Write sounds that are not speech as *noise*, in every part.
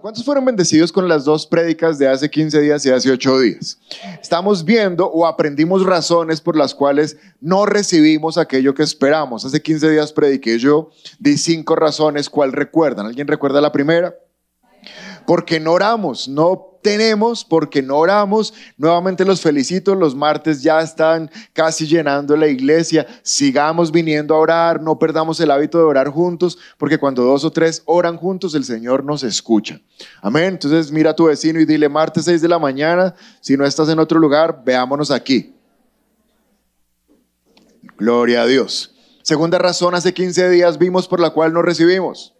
¿cuántos fueron bendecidos con las dos prédicas de hace 15 días y hace 8 días? Estamos viendo o aprendimos razones por las cuales no recibimos aquello que esperamos. Hace 15 días prediqué yo, di cinco razones, ¿cuál recuerdan? ¿Alguien recuerda la primera? Porque no oramos, no tenemos porque no oramos. Nuevamente los felicito, los martes ya están casi llenando la iglesia. Sigamos viniendo a orar, no perdamos el hábito de orar juntos, porque cuando dos o tres oran juntos, el Señor nos escucha. Amén. Entonces mira a tu vecino y dile, martes 6 de la mañana, si no estás en otro lugar, veámonos aquí. Gloria a Dios. Segunda razón, hace 15 días vimos por la cual no recibimos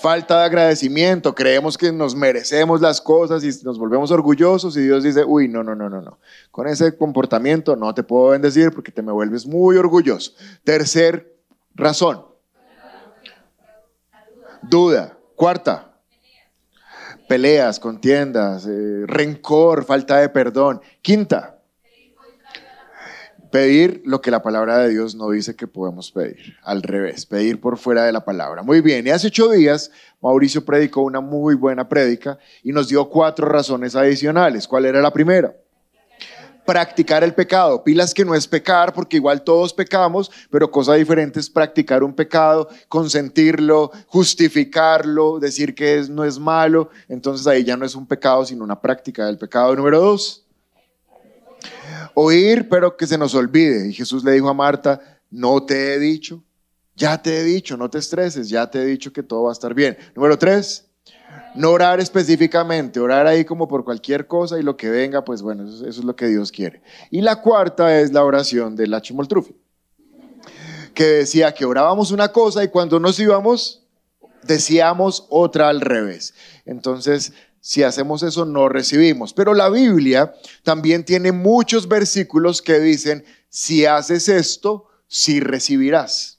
falta de agradecimiento, creemos que nos merecemos las cosas y nos volvemos orgullosos y Dios dice, uy, no, no, no, no, no. Con ese comportamiento no te puedo bendecir porque te me vuelves muy orgulloso. Tercer razón. Duda. Cuarta. Peleas, contiendas, eh, rencor, falta de perdón. Quinta Pedir lo que la palabra de Dios no dice que podemos pedir. Al revés, pedir por fuera de la palabra. Muy bien, y hace ocho días Mauricio predicó una muy buena prédica y nos dio cuatro razones adicionales. ¿Cuál era la primera? Practicar el pecado. Pilas que no es pecar, porque igual todos pecamos, pero cosa diferente es practicar un pecado, consentirlo, justificarlo, decir que no es malo. Entonces ahí ya no es un pecado, sino una práctica del pecado. Número dos Oír, pero que se nos olvide. Y Jesús le dijo a Marta, no te he dicho, ya te he dicho, no te estreses, ya te he dicho que todo va a estar bien. Número tres, no orar específicamente, orar ahí como por cualquier cosa y lo que venga, pues bueno, eso, es lo que Dios quiere. Y la cuarta es la oración de la Chimoltrufi, que decía que orábamos una cosa y cuando nos íbamos, decíamos otra al revés. Entonces, si hacemos eso, no recibimos. Pero la Biblia también tiene muchos versículos que dicen, si haces esto, sí recibirás.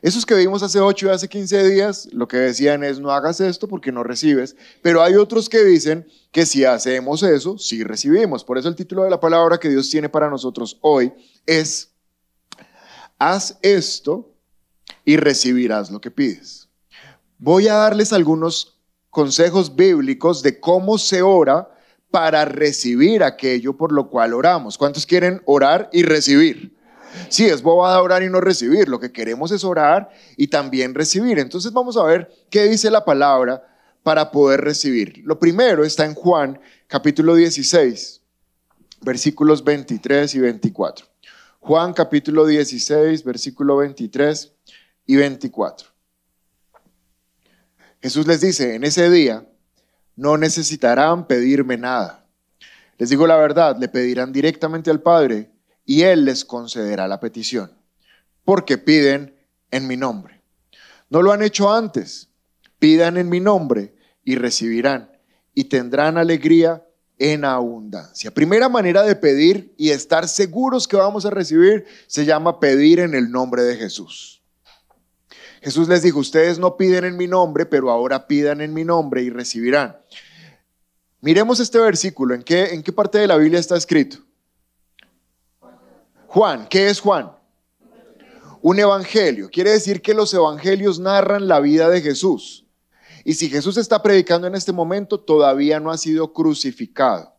Esos que vimos hace 8 y hace 15 días, lo que decían es, no hagas esto porque no recibes. Pero hay otros que dicen que si hacemos eso, sí recibimos. Por eso el título de la palabra que Dios tiene para nosotros hoy es, haz esto y recibirás lo que pides. Voy a darles algunos consejos bíblicos de cómo se ora para recibir aquello por lo cual oramos. ¿Cuántos quieren orar y recibir? Sí, es bobada orar y no recibir. Lo que queremos es orar y también recibir. Entonces vamos a ver qué dice la palabra para poder recibir. Lo primero está en Juan capítulo 16, versículos 23 y 24. Juan capítulo 16, versículo 23 y 24. Jesús les dice, en ese día no necesitarán pedirme nada. Les digo la verdad, le pedirán directamente al Padre y Él les concederá la petición, porque piden en mi nombre. No lo han hecho antes, pidan en mi nombre y recibirán y tendrán alegría en abundancia. Primera manera de pedir y estar seguros que vamos a recibir se llama pedir en el nombre de Jesús. Jesús les dijo, ustedes no piden en mi nombre, pero ahora pidan en mi nombre y recibirán. Miremos este versículo, ¿en qué, en qué parte de la Biblia está escrito? Juan, ¿qué es Juan? Un evangelio. Quiere decir que los evangelios narran la vida de Jesús. Y si Jesús está predicando en este momento, todavía no ha sido crucificado.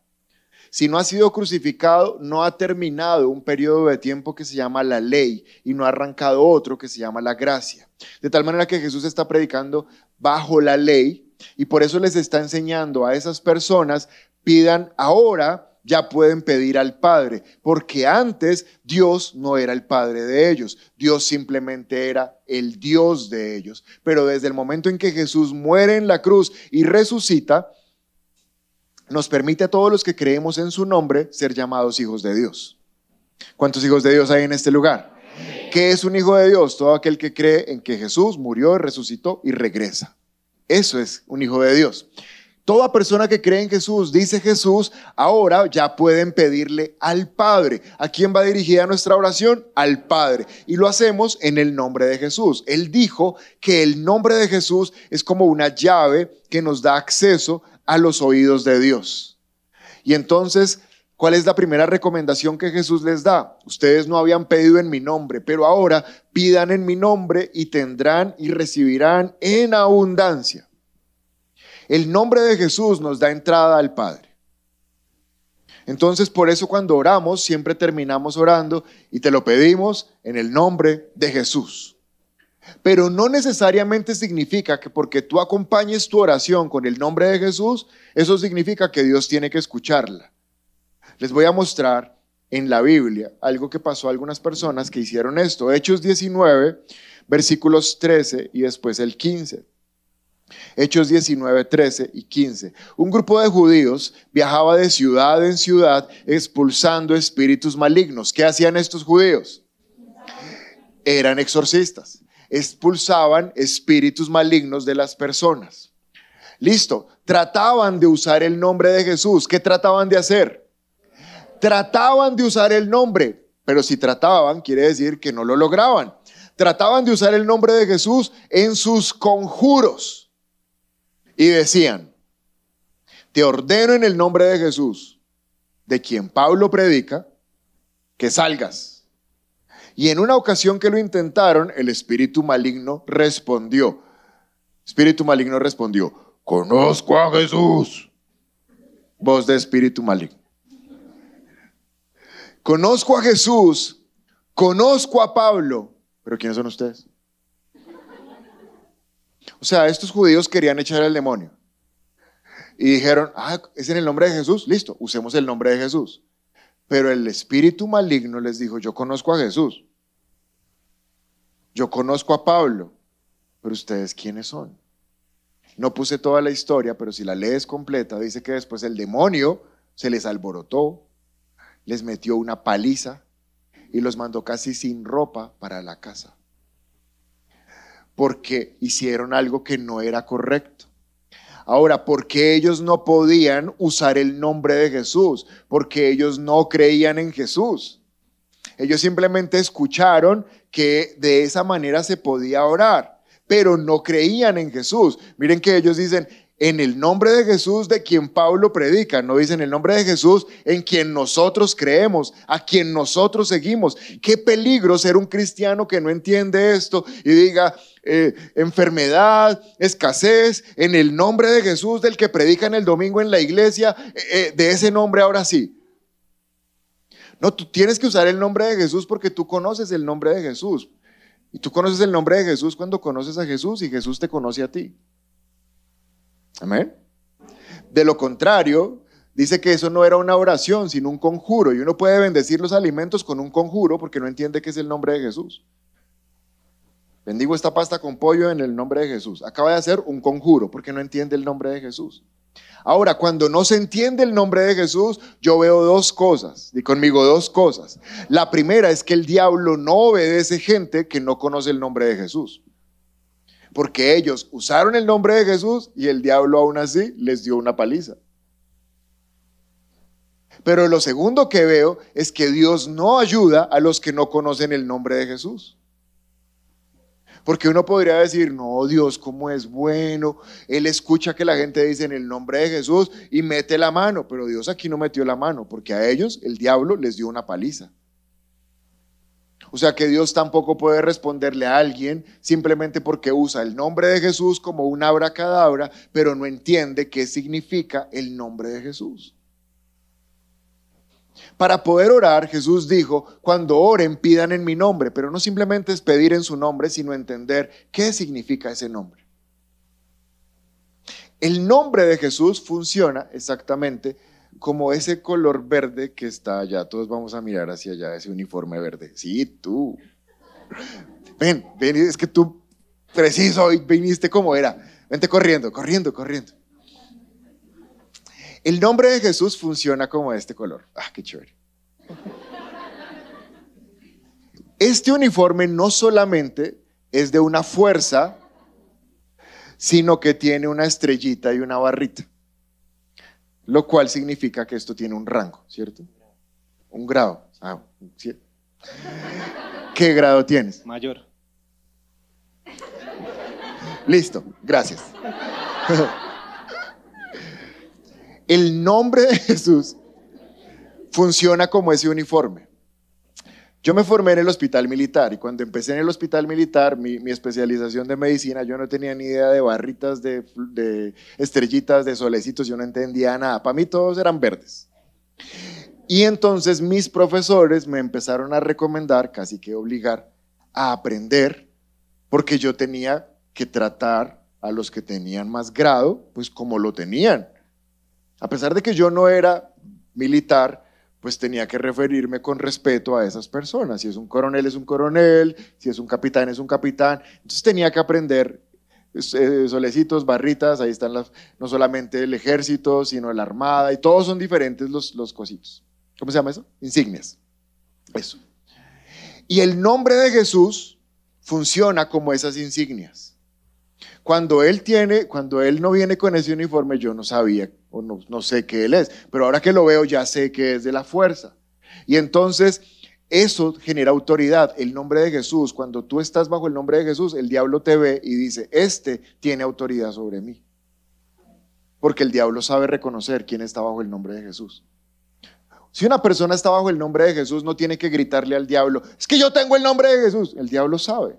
Si no ha sido crucificado, no ha terminado un periodo de tiempo que se llama la ley y no ha arrancado otro que se llama la gracia. De tal manera que Jesús está predicando bajo la ley y por eso les está enseñando a esas personas, pidan ahora ya pueden pedir al Padre, porque antes Dios no era el Padre de ellos, Dios simplemente era el Dios de ellos. Pero desde el momento en que Jesús muere en la cruz y resucita, nos permite a todos los que creemos en su nombre ser llamados hijos de Dios. ¿Cuántos hijos de Dios hay en este lugar? ¿Qué es un hijo de Dios? Todo aquel que cree en que Jesús murió, resucitó y regresa. Eso es un hijo de Dios. Toda persona que cree en Jesús, dice Jesús, ahora ya pueden pedirle al Padre. ¿A quién va dirigida nuestra oración? Al Padre. Y lo hacemos en el nombre de Jesús. Él dijo que el nombre de Jesús es como una llave que nos da acceso a los oídos de Dios. Y entonces, ¿cuál es la primera recomendación que Jesús les da? Ustedes no habían pedido en mi nombre, pero ahora pidan en mi nombre y tendrán y recibirán en abundancia. El nombre de Jesús nos da entrada al Padre. Entonces, por eso cuando oramos, siempre terminamos orando y te lo pedimos en el nombre de Jesús. Pero no necesariamente significa que porque tú acompañes tu oración con el nombre de Jesús, eso significa que Dios tiene que escucharla. Les voy a mostrar en la Biblia algo que pasó a algunas personas que hicieron esto. Hechos 19, versículos 13 y después el 15. Hechos 19, 13 y 15. Un grupo de judíos viajaba de ciudad en ciudad expulsando espíritus malignos. ¿Qué hacían estos judíos? Eran exorcistas. Expulsaban espíritus malignos de las personas. Listo. Trataban de usar el nombre de Jesús. ¿Qué trataban de hacer? Trataban de usar el nombre. Pero si trataban, quiere decir que no lo lograban. Trataban de usar el nombre de Jesús en sus conjuros y decían, te ordeno en el nombre de Jesús, de quien Pablo predica, que salgas. Y en una ocasión que lo intentaron, el espíritu maligno respondió. Espíritu maligno respondió, conozco a Jesús. Voz de espíritu maligno. Conozco a Jesús, conozco a Pablo, pero ¿quiénes son ustedes? O sea, estos judíos querían echar al demonio. Y dijeron, ah, es en el nombre de Jesús, listo, usemos el nombre de Jesús. Pero el espíritu maligno les dijo, yo conozco a Jesús. Yo conozco a Pablo. Pero ustedes, ¿quiénes son? No puse toda la historia, pero si la lees completa, dice que después el demonio se les alborotó, les metió una paliza y los mandó casi sin ropa para la casa porque hicieron algo que no era correcto. Ahora, ¿por qué ellos no podían usar el nombre de Jesús? Porque ellos no creían en Jesús. Ellos simplemente escucharon que de esa manera se podía orar, pero no creían en Jesús. Miren que ellos dicen, en el nombre de Jesús de quien Pablo predica, no dice en el nombre de Jesús en quien nosotros creemos, a quien nosotros seguimos. Qué peligro ser un cristiano que no entiende esto y diga eh, enfermedad, escasez, en el nombre de Jesús del que predica en el domingo en la iglesia, eh, eh, de ese nombre ahora sí. No, tú tienes que usar el nombre de Jesús porque tú conoces el nombre de Jesús. Y tú conoces el nombre de Jesús cuando conoces a Jesús y Jesús te conoce a ti. Amén. De lo contrario, dice que eso no era una oración, sino un conjuro. Y uno puede bendecir los alimentos con un conjuro porque no entiende que es el nombre de Jesús. Bendigo esta pasta con pollo en el nombre de Jesús. Acaba de hacer un conjuro porque no entiende el nombre de Jesús. Ahora, cuando no se entiende el nombre de Jesús, yo veo dos cosas, y conmigo dos cosas. La primera es que el diablo no obedece gente que no conoce el nombre de Jesús porque ellos usaron el nombre de Jesús y el diablo aún así les dio una paliza. Pero lo segundo que veo es que Dios no ayuda a los que no conocen el nombre de Jesús. Porque uno podría decir, no, Dios, cómo es bueno. Él escucha que la gente dice en el nombre de Jesús y mete la mano, pero Dios aquí no metió la mano, porque a ellos el diablo les dio una paliza. O sea que Dios tampoco puede responderle a alguien simplemente porque usa el nombre de Jesús como un abracadabra, pero no entiende qué significa el nombre de Jesús. Para poder orar, Jesús dijo, cuando oren, pidan en mi nombre, pero no simplemente es pedir en su nombre, sino entender qué significa ese nombre. El nombre de Jesús funciona exactamente como ese color verde que está allá. Todos vamos a mirar hacia allá, ese uniforme verde. Sí, tú. Ven, ven, es que tú preciso hoy viniste como era. Vente corriendo, corriendo, corriendo. El nombre de Jesús funciona como este color. Ah, qué chévere. Este uniforme no solamente es de una fuerza, sino que tiene una estrellita y una barrita lo cual significa que esto tiene un rango, ¿cierto? Un grado. Ah, ¿Qué grado tienes? Mayor. Listo, gracias. El nombre de Jesús funciona como ese uniforme. Yo me formé en el hospital militar y cuando empecé en el hospital militar, mi, especialización de medicina, yo no tenía ni idea de barritas, de, de estrellitas, de solecitos, yo no entendía nada. Para mí todos eran verdes. Y entonces mis profesores me empezaron a recomendar, casi que obligar, a aprender, porque yo tenía que tratar a los que tenían más grado, pues como lo tenían. A pesar de que yo no era militar, pues tenía que referirme con respeto a esas personas. Si es un coronel, es un coronel, si es un capitán, es un capitán. Entonces tenía que aprender eh, solecitos, barritas, ahí están las, no solamente el ejército, sino la armada, y todos son diferentes los, los cositos. ¿Cómo se llama eso? Insignias. Eso. Y el nombre de Jesús funciona como esas insignias. Cuando él tiene, cuando él no viene con ese uniforme, yo no sabía o no, sé qué él es, pero ahora que lo veo ya sé que es de la fuerza. Y entonces eso genera autoridad. El nombre de Jesús, cuando tú estás bajo el nombre de Jesús, el diablo te ve y dice, este tiene autoridad sobre mí. Porque el diablo sabe reconocer quién está bajo el nombre de Jesús. Si una persona está bajo el nombre de Jesús, no tiene que gritarle al diablo, es que yo tengo el nombre de Jesús. El diablo sabe.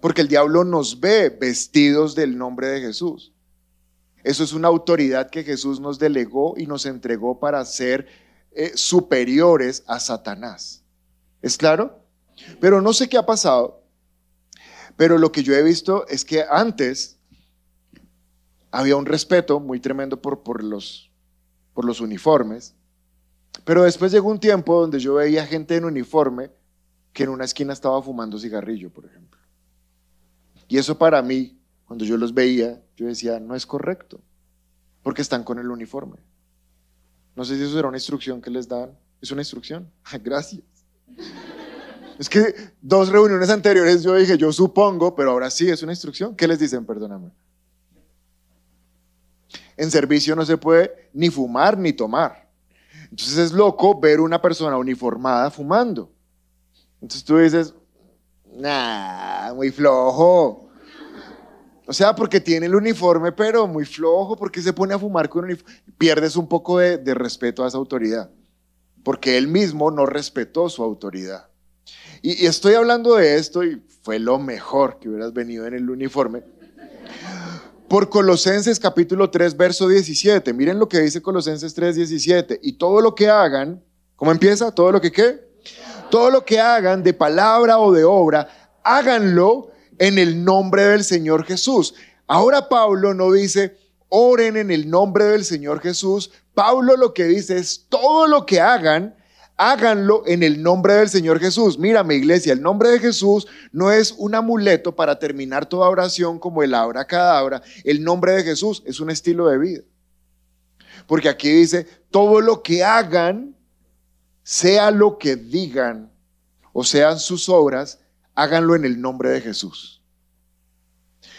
Porque el diablo nos ve vestidos del nombre de Jesús. Eso es una autoridad que Jesús nos delegó y nos entregó para ser eh, superiores a Satanás. ¿Es claro? Pero no sé qué ha pasado, pero lo que yo he visto es que antes había un respeto muy tremendo por, por, los, por los uniformes, pero después llegó un tiempo donde yo veía gente en uniforme que en una esquina estaba fumando cigarrillo, por ejemplo. Y eso para mí, cuando yo los veía, yo decía, no es correcto, porque están con el uniforme. No sé si eso era una instrucción que les dan. Es una instrucción. *laughs* Gracias. Es que dos reuniones anteriores yo dije, yo supongo, pero ahora sí es una instrucción. ¿Qué les dicen? Perdóname. En servicio no se puede ni fumar ni tomar. Entonces es loco ver una persona uniformada fumando. Entonces tú dices, nah, muy flojo. O sea, porque tiene el uniforme, pero muy flojo, porque se pone a fumar con uniforme. Pierdes un poco de, respeto a esa autoridad, porque él mismo no respetó su autoridad. Y, estoy hablando de esto y fue lo mejor que hubieras venido en el uniforme. Por Colosenses capítulo 3, verso 17. Miren lo que dice Colosenses 3, 17. Y todo lo que hagan, ¿cómo empieza? Todo lo que qué? Todo lo que hagan de palabra o de obra, háganlo en el nombre del Señor Jesús. Ahora Pablo no dice, oren en el nombre del Señor Jesús. Pablo lo que dice es, todo lo que hagan, háganlo en el nombre del Señor Jesús. Mírame, iglesia, el nombre de Jesús no es un amuleto para terminar toda oración como el abracadabra. El nombre de Jesús es un estilo de vida. Porque aquí dice, todo lo que hagan, sea lo que digan o sean sus obras, háganlo en el nombre de Jesús.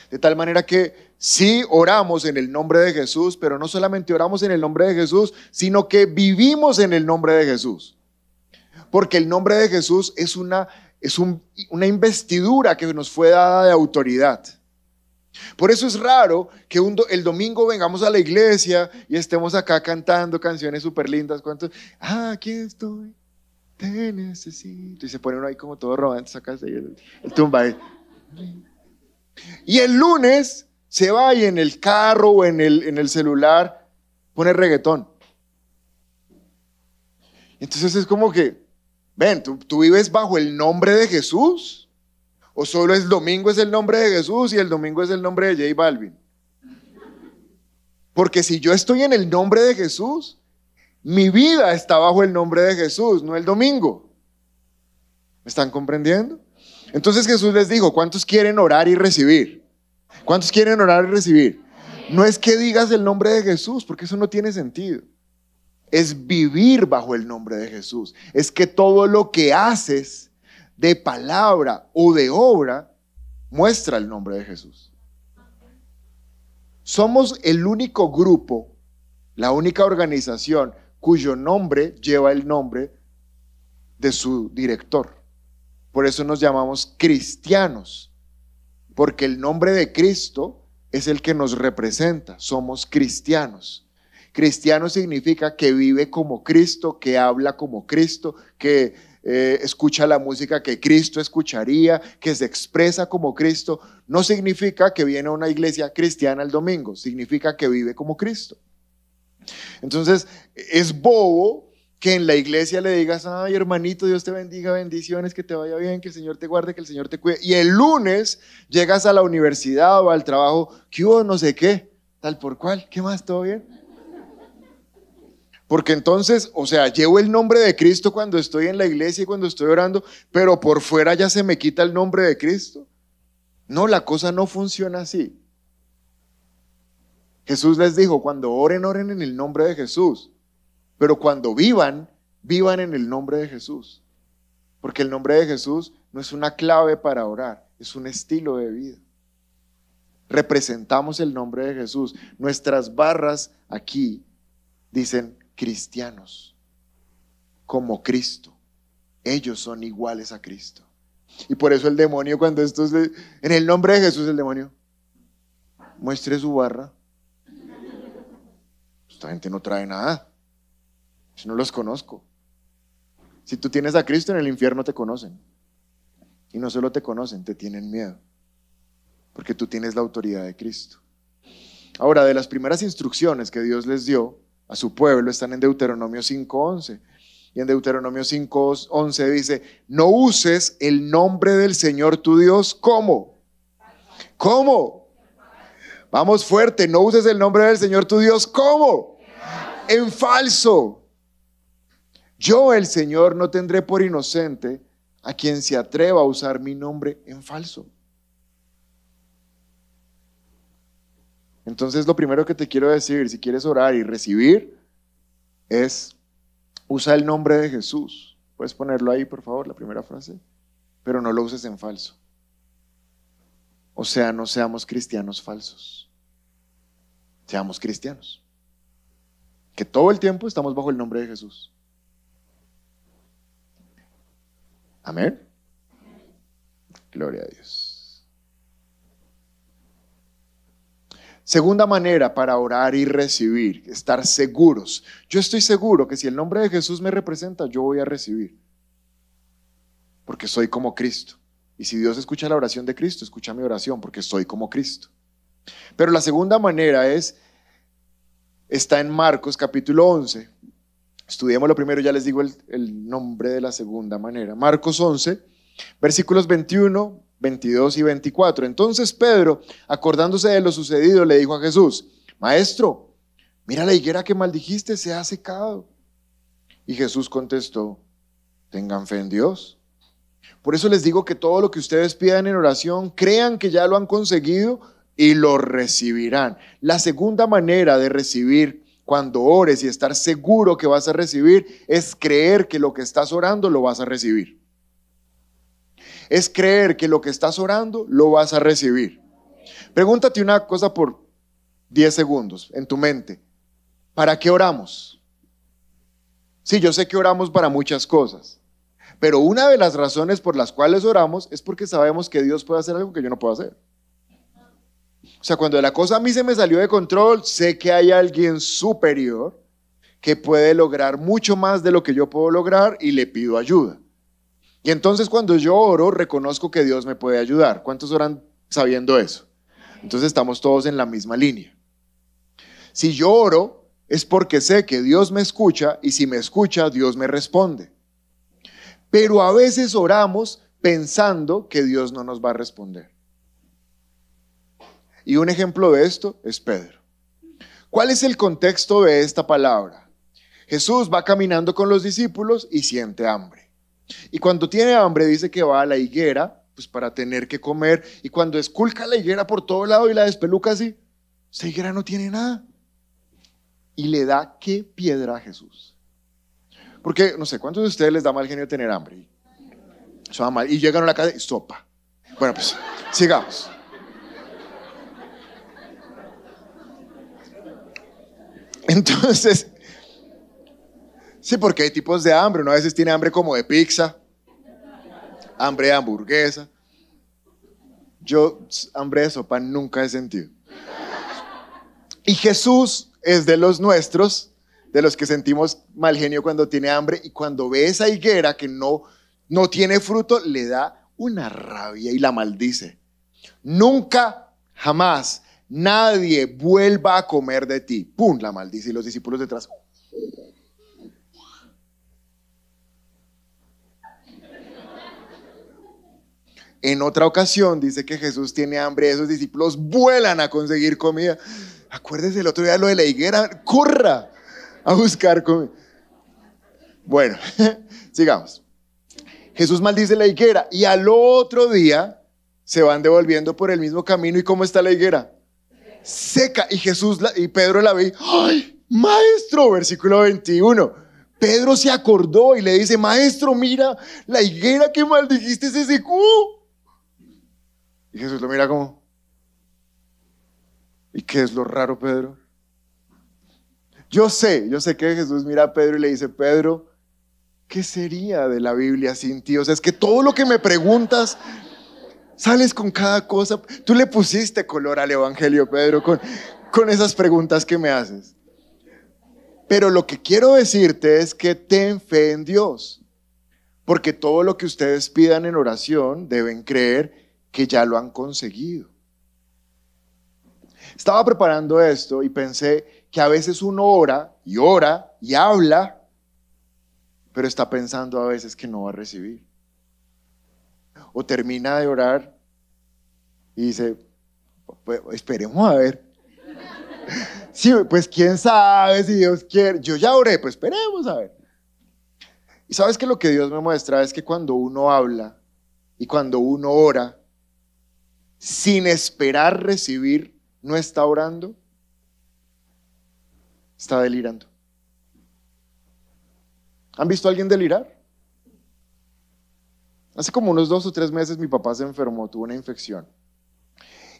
De tal manera que sí oramos en el nombre de Jesús, pero no solamente oramos en el nombre de Jesús, sino que vivimos en el nombre de Jesús. Porque el nombre de Jesús es una, es una investidura que nos fue dada de autoridad. Por eso es raro que el domingo vengamos a la iglesia y estemos acá cantando canciones súper lindas. Ah, aquí estoy te necesito. Y se pone uno ahí como todo romántico, sacas el, el tumba. Y el lunes se va y en el carro o en el, en el celular pone reggaetón. Entonces es como que, ven, ¿tú, ¿tú, vives bajo el nombre de Jesús? ¿O solo el domingo es el nombre de Jesús y el domingo es el nombre de J Balvin? Porque si yo estoy en el nombre de Jesús, mi vida está bajo el nombre de Jesús, no el domingo. ¿Me están comprendiendo? Entonces Jesús les dijo, ¿cuántos quieren orar y recibir? ¿Cuántos quieren orar y recibir? No es que digas el nombre de Jesús, porque eso no tiene sentido. Es vivir bajo el nombre de Jesús. Es que todo lo que haces de palabra o de obra muestra el nombre de Jesús. Somos el único grupo, la única organización cuyo nombre lleva el nombre de su director. Por eso nos llamamos cristianos, porque el nombre de Cristo es el que nos representa, somos cristianos. Cristiano significa que vive como Cristo, que habla como Cristo, que eh, escucha la música que Cristo escucharía, que se expresa como Cristo, no significa que viene a una iglesia cristiana el domingo, significa que vive como Cristo. Entonces, es bobo que en la iglesia le digas, ay hermanito, Dios te bendiga, bendiciones, que te vaya bien, que el Señor te guarde, que el Señor te cuide. Y el lunes llegas a la universidad o al trabajo, que hubo no sé qué, tal por cual, ¿qué más? ¿Todo bien? Porque entonces, o sea, llevo el nombre de Cristo cuando estoy en la iglesia y cuando estoy orando, pero por fuera ya se me quita el nombre de Cristo. No, la cosa no funciona así. Jesús les dijo, cuando oren, oren en el nombre de Jesús. Pero cuando vivan, vivan en el nombre de Jesús. Porque el nombre de Jesús no es una clave para orar, es un estilo de vida. Representamos el nombre de Jesús. Nuestras barras aquí dicen cristianos, como Cristo. Ellos son iguales a Cristo. Y por eso el demonio, cuando esto es en el nombre de Jesús, el demonio muestre su barra. Esta gente no trae nada. Si no los conozco. Si tú tienes a Cristo en el infierno te conocen. Y no solo te conocen, te tienen miedo. Porque tú tienes la autoridad de Cristo. Ahora, de las primeras instrucciones que Dios les dio a su pueblo están en Deuteronomio 5.11. Y en Deuteronomio 5.11 dice, no uses el nombre del Señor tu Dios como. ¿Cómo? Vamos fuerte, no uses el nombre del Señor tu Dios como. En falso. Yo, el Señor, no tendré por inocente a quien se atreva a usar mi nombre en falso. Entonces, lo primero que te quiero decir, si quieres orar y recibir, es usa el nombre de Jesús. Puedes ponerlo ahí, por favor, la primera frase, pero no lo uses en falso. O sea, no seamos cristianos falsos. Seamos cristianos. Que todo el tiempo estamos bajo el nombre de Jesús. Amén. Gloria a Dios. Segunda manera para orar y recibir, estar seguros. Yo estoy seguro que si el nombre de Jesús me representa, yo voy a recibir. Porque soy como Cristo. Y si Dios escucha la oración de Cristo, escucha mi oración, porque soy como Cristo. Pero la segunda manera es, está en Marcos capítulo 11, Estudiemos lo primero, ya les digo el, nombre de la segunda manera. Marcos 11, versículos 21, 22 y 24. Entonces Pedro, acordándose de lo sucedido, le dijo a Jesús, Maestro, mira la higuera que maldijiste, se ha secado. Y Jesús contestó, tengan fe en Dios. Por eso les digo que todo lo que ustedes pidan en oración, crean que ya lo han conseguido y lo recibirán. La segunda manera de recibir cuando ores y estar seguro que vas a recibir, es creer que lo que estás orando lo vas a recibir. Es creer que lo que estás orando lo vas a recibir. Pregúntate una cosa por 10 segundos en tu mente. ¿Para qué oramos? Sí, yo sé que oramos para muchas cosas, pero una de las razones por las cuales oramos es porque sabemos que Dios puede hacer algo que yo no puedo hacer. O sea, cuando la cosa a mí se me salió de control, sé que hay alguien superior que puede lograr mucho más de lo que yo puedo lograr y le pido ayuda. Y entonces cuando yo oro, reconozco que Dios me puede ayudar. ¿Cuántos oran sabiendo eso? Entonces estamos todos en la misma línea. Si yo oro, es porque sé que Dios me escucha y si me escucha, Dios me responde. Pero a veces oramos pensando que Dios no nos va a responder. Y un ejemplo de esto es Pedro. ¿Cuál es el contexto de esta palabra? Jesús va caminando con los discípulos y siente hambre. Y cuando tiene hambre dice que va a la higuera, pues para tener que comer. Y cuando esculca la higuera por todo lado y la despeluca así, esa higuera no tiene nada. Y le da qué piedra a Jesús. Porque, no sé, ¿cuántos de ustedes les da mal genio tener hambre? Eso mal. Y llegan a la casa y sopa. Bueno, pues sigamos. Entonces, sí, porque hay tipos de hambre. Uno a veces tiene hambre como de pizza, hambre de hamburguesa. Yo hambre de sopa nunca he sentido. Y Jesús es de los nuestros, de los que sentimos mal genio cuando tiene hambre y cuando ve esa higuera que no, no tiene fruto, le da una rabia y la maldice. Nunca, jamás, nadie vuelva a comer de ti. ¡Pum! La maldice y los discípulos detrás. En otra ocasión dice que Jesús tiene hambre y esos discípulos vuelan a conseguir comida. Acuérdese el otro día lo de la higuera, corra a buscar comida. Bueno, *laughs* sigamos. Jesús maldice la higuera y al otro día se van devolviendo por el mismo camino. ¿Y cómo está la higuera? Seca. Y Jesús y Pedro la ve. ¡Ay, maestro! Versículo 21. Pedro se acordó y le dice, maestro, mira, la higuera que maldijiste se secó. Y Jesús lo mira como, ¿y qué es lo raro, Pedro? Yo sé, yo sé que Jesús mira a Pedro y le dice, Pedro, ¿qué sería de la Biblia sin ti? O sea, es que todo lo que me preguntas, sales con cada cosa. Tú le pusiste color al Evangelio, Pedro, con, con esas preguntas que me haces. Pero lo que quiero decirte es que ten fe en Dios, porque todo lo que ustedes pidan en oración deben creer que ya lo han conseguido. Estaba preparando esto y pensé que a veces uno ora y ora y habla, pero está pensando a veces que no va a recibir. O termina de orar y dice, pues, esperemos a ver. *laughs* Sí, pues quién sabe si Dios quiere. Yo ya oré, pues esperemos a ver. Y sabes que lo que Dios me muestra es que cuando uno habla y cuando uno ora, sin esperar recibir, no está orando, está delirando. ¿Han visto a alguien delirar? Hace como unos dos o tres meses mi papá se enfermó, tuvo una infección.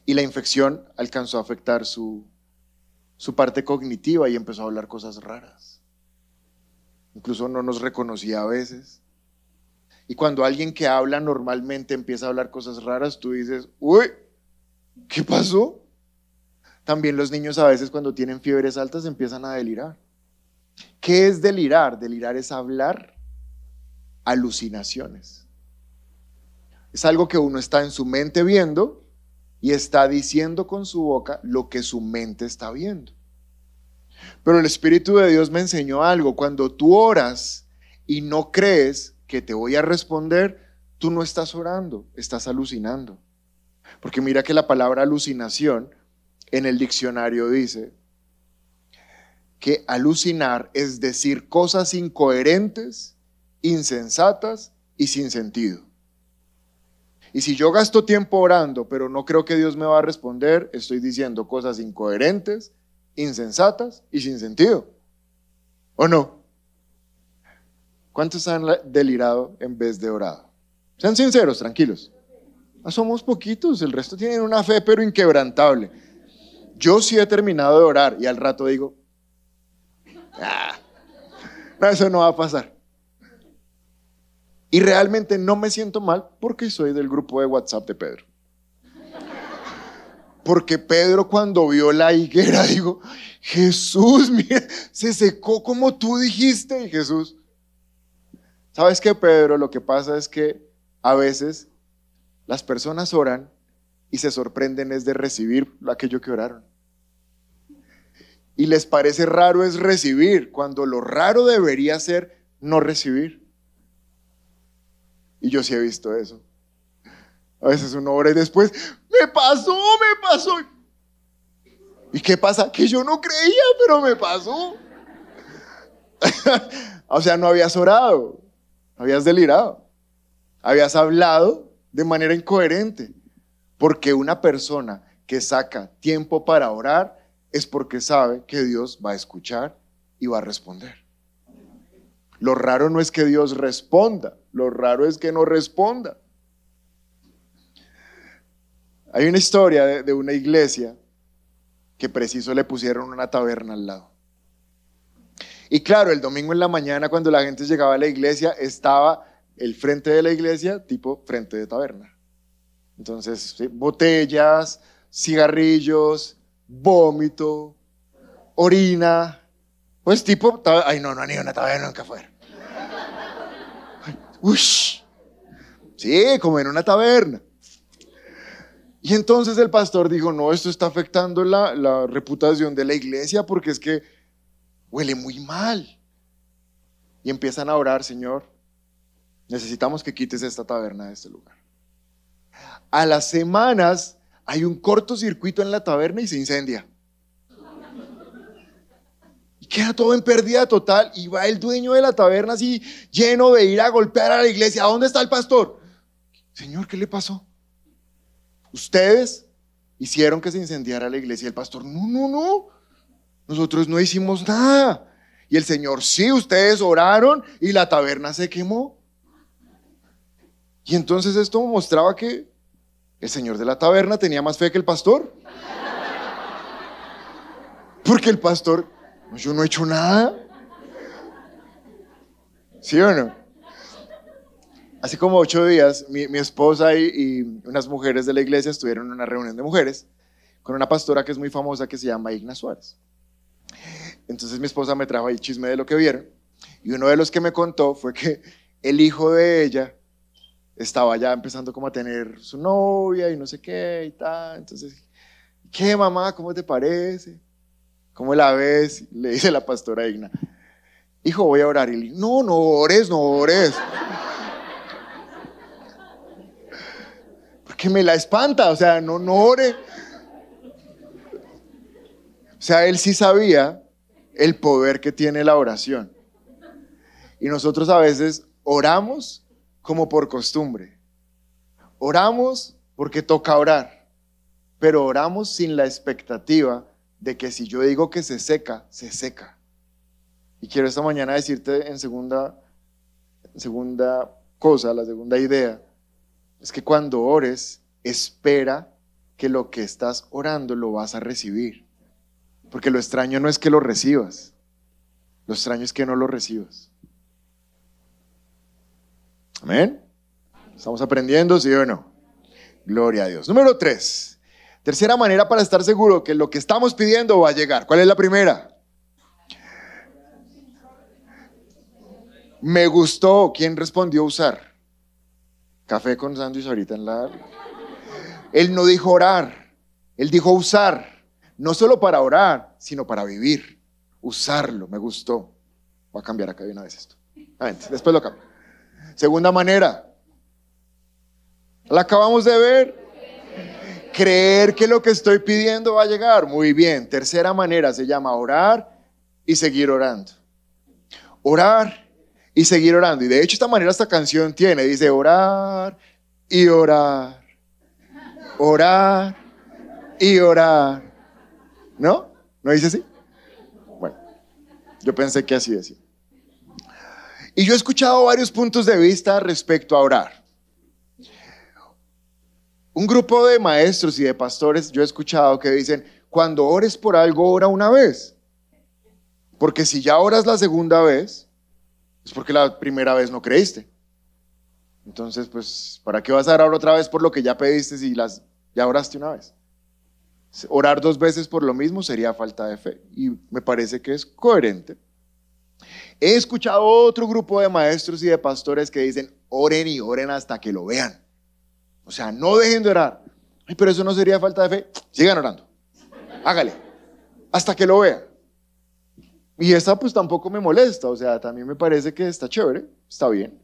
Y la infección alcanzó a afectar su, su parte cognitiva y empezó a hablar cosas raras. Incluso no nos reconocía a veces. Y cuando alguien que habla normalmente empieza a hablar cosas raras, tú dices, uy, ¿qué pasó? También los niños a veces cuando tienen fiebres altas empiezan a delirar. ¿Qué es delirar? Delirar es hablar alucinaciones. Es algo que uno está en su mente viendo y está diciendo con su boca lo que su mente está viendo. Pero el Espíritu de Dios me enseñó algo. Cuando tú oras y no crees, que te voy a responder, tú no estás orando, estás alucinando. Porque mira que la palabra alucinación en el diccionario dice que alucinar es decir cosas incoherentes, insensatas y sin sentido. Y si yo gasto tiempo orando, pero no creo que Dios me va a responder, estoy diciendo cosas incoherentes, insensatas y sin sentido. ¿O no? ¿Cuántos han delirado en vez de orado? Sean sinceros, tranquilos. Ah, somos poquitos, el resto tienen una fe pero inquebrantable. Yo sí he terminado de orar y al rato digo, ah, eso no va a pasar. Y realmente no me siento mal porque soy del grupo de WhatsApp de Pedro. Porque Pedro cuando vio la higuera *laughs* dijo, Jesús, mira, se secó como tú dijiste. Y Jesús, ¿Sabes qué, Pedro? Lo que pasa es que a veces las personas oran y se sorprenden es de recibir aquello que oraron. Y les parece raro es recibir, cuando lo raro debería ser no recibir. Y yo sí he visto eso. A veces uno ora y después, me pasó, me pasó. ¿Y qué pasa? Que yo no creía, pero me pasó. *laughs* o sea, no habías orado. Habías delirado. Habías hablado de manera incoherente. Porque una persona que saca tiempo para orar es porque sabe que Dios va a escuchar y va a responder. Lo raro no es que Dios responda, lo raro es que no responda. Hay una historia de, una iglesia que preciso le pusieron una taberna al lado. Y claro, el domingo en la mañana cuando la gente llegaba a la iglesia estaba el frente de la iglesia tipo frente de taberna. Entonces, botellas, cigarrillos, vómito, orina. Pues tipo, ay no, no han ido una taberna nunca fuera. Ush, Sí, como en una taberna. Y entonces el pastor dijo, no, esto está afectando la reputación de la iglesia porque es que huele muy mal. Y empiezan a orar, Señor, necesitamos que quites esta taberna de este lugar. A las semanas hay un cortocircuito en la taberna y se incendia. Y queda todo en pérdida total y va el dueño de la taberna así lleno de ir a golpear a la iglesia. ¿Dónde está el pastor? Señor, ¿qué le pasó? Ustedes hicieron que se incendiara la iglesia. El pastor, no, no, no. Nosotros no hicimos nada. Y el Señor, sí, ustedes oraron y la taberna se quemó. Y entonces esto mostraba que el Señor de la taberna tenía más fe que el pastor. Porque el pastor, yo no he hecho nada. ¿Sí o no? Hace como ocho días, mi, esposa y, unas mujeres de la iglesia estuvieron en una reunión de mujeres con una pastora que es muy famosa que se llama Igna Suárez. Entonces mi esposa me trajo ahí chisme de lo que vieron y uno de los que me contó fue que el hijo de ella estaba ya empezando como a tener su novia y no sé qué y tal. Entonces, ¿qué mamá? ¿Cómo te parece? ¿Cómo la ves? Le dice la pastora Igna. Hijo, voy a orar. Y le no, no ores, no ores. que me la espanta, o sea, no, no ore. O sea, él sí sabía el poder que tiene la oración. Y nosotros a veces oramos como por costumbre. Oramos porque toca orar, pero oramos sin la expectativa de que si yo digo que se seca, se seca. Y quiero esta mañana decirte en segunda, segunda cosa, la segunda idea, es que cuando ores, espera que lo que estás orando lo vas a recibir. Porque lo extraño no es que lo recibas, lo extraño es que no lo recibas. Amén. ¿Estamos aprendiendo, sí o no? Gloria a Dios. Número tres. Tercera manera para estar seguro que lo que estamos pidiendo va a llegar. ¿Cuál es la primera? Me gustó. ¿Quién respondió usar? Café con sándwich ahorita en la... Él no dijo orar, él dijo usar, no solo para orar, sino para vivir. Usarlo, me gustó. Voy a cambiar acá de una vez esto. después lo cambio. Segunda manera, la acabamos de ver. Creer que lo que estoy pidiendo va a llegar. Muy bien. Tercera manera se llama orar y seguir orando. Orar y seguir orando. Y de hecho esta manera esta canción tiene, dice orar y orar, orar y orar. ¿No? ¿No dice así? Bueno, yo pensé que así decía. Y yo he escuchado varios puntos de vista respecto a orar. Un grupo de maestros y de pastores, yo he escuchado que dicen, cuando ores por algo, ora una vez. Porque si ya oras la segunda vez, es porque la primera vez no creíste. Entonces, pues, ¿para qué vas a orar otra vez por lo que ya pediste si las, ya oraste una vez? Orar dos veces por lo mismo sería falta de fe y me parece que es coherente. He escuchado otro grupo de maestros y de pastores que dicen, oren y oren hasta que lo vean. O sea, no dejen de orar. Ay, pero eso no sería falta de fe. Sigan orando. Hágale. Hasta que lo vean. Y esta pues tampoco me molesta, o sea, también me parece que está chévere, está bien.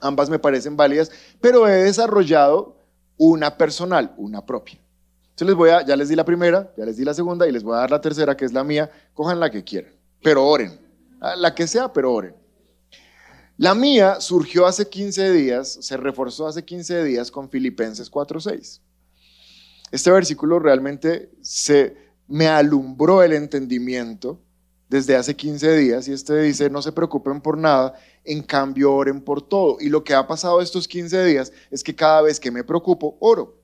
Ambas me parecen válidas, pero he desarrollado una personal, una propia. Entonces les voy a, ya les di la primera, ya les di la segunda y les voy a dar la tercera, que es la mía. Cojan la que quieran, pero oren. Ah, la que sea, pero oren. La mía surgió hace 15 días, se reforzó hace 15 días con Filipenses 4:6. Este versículo realmente se me alumbró el entendimiento desde hace 15 días y este dice, no se preocupen por nada, en cambio oren por todo. Y lo que ha pasado estos 15 días es que cada vez que me preocupo, oro.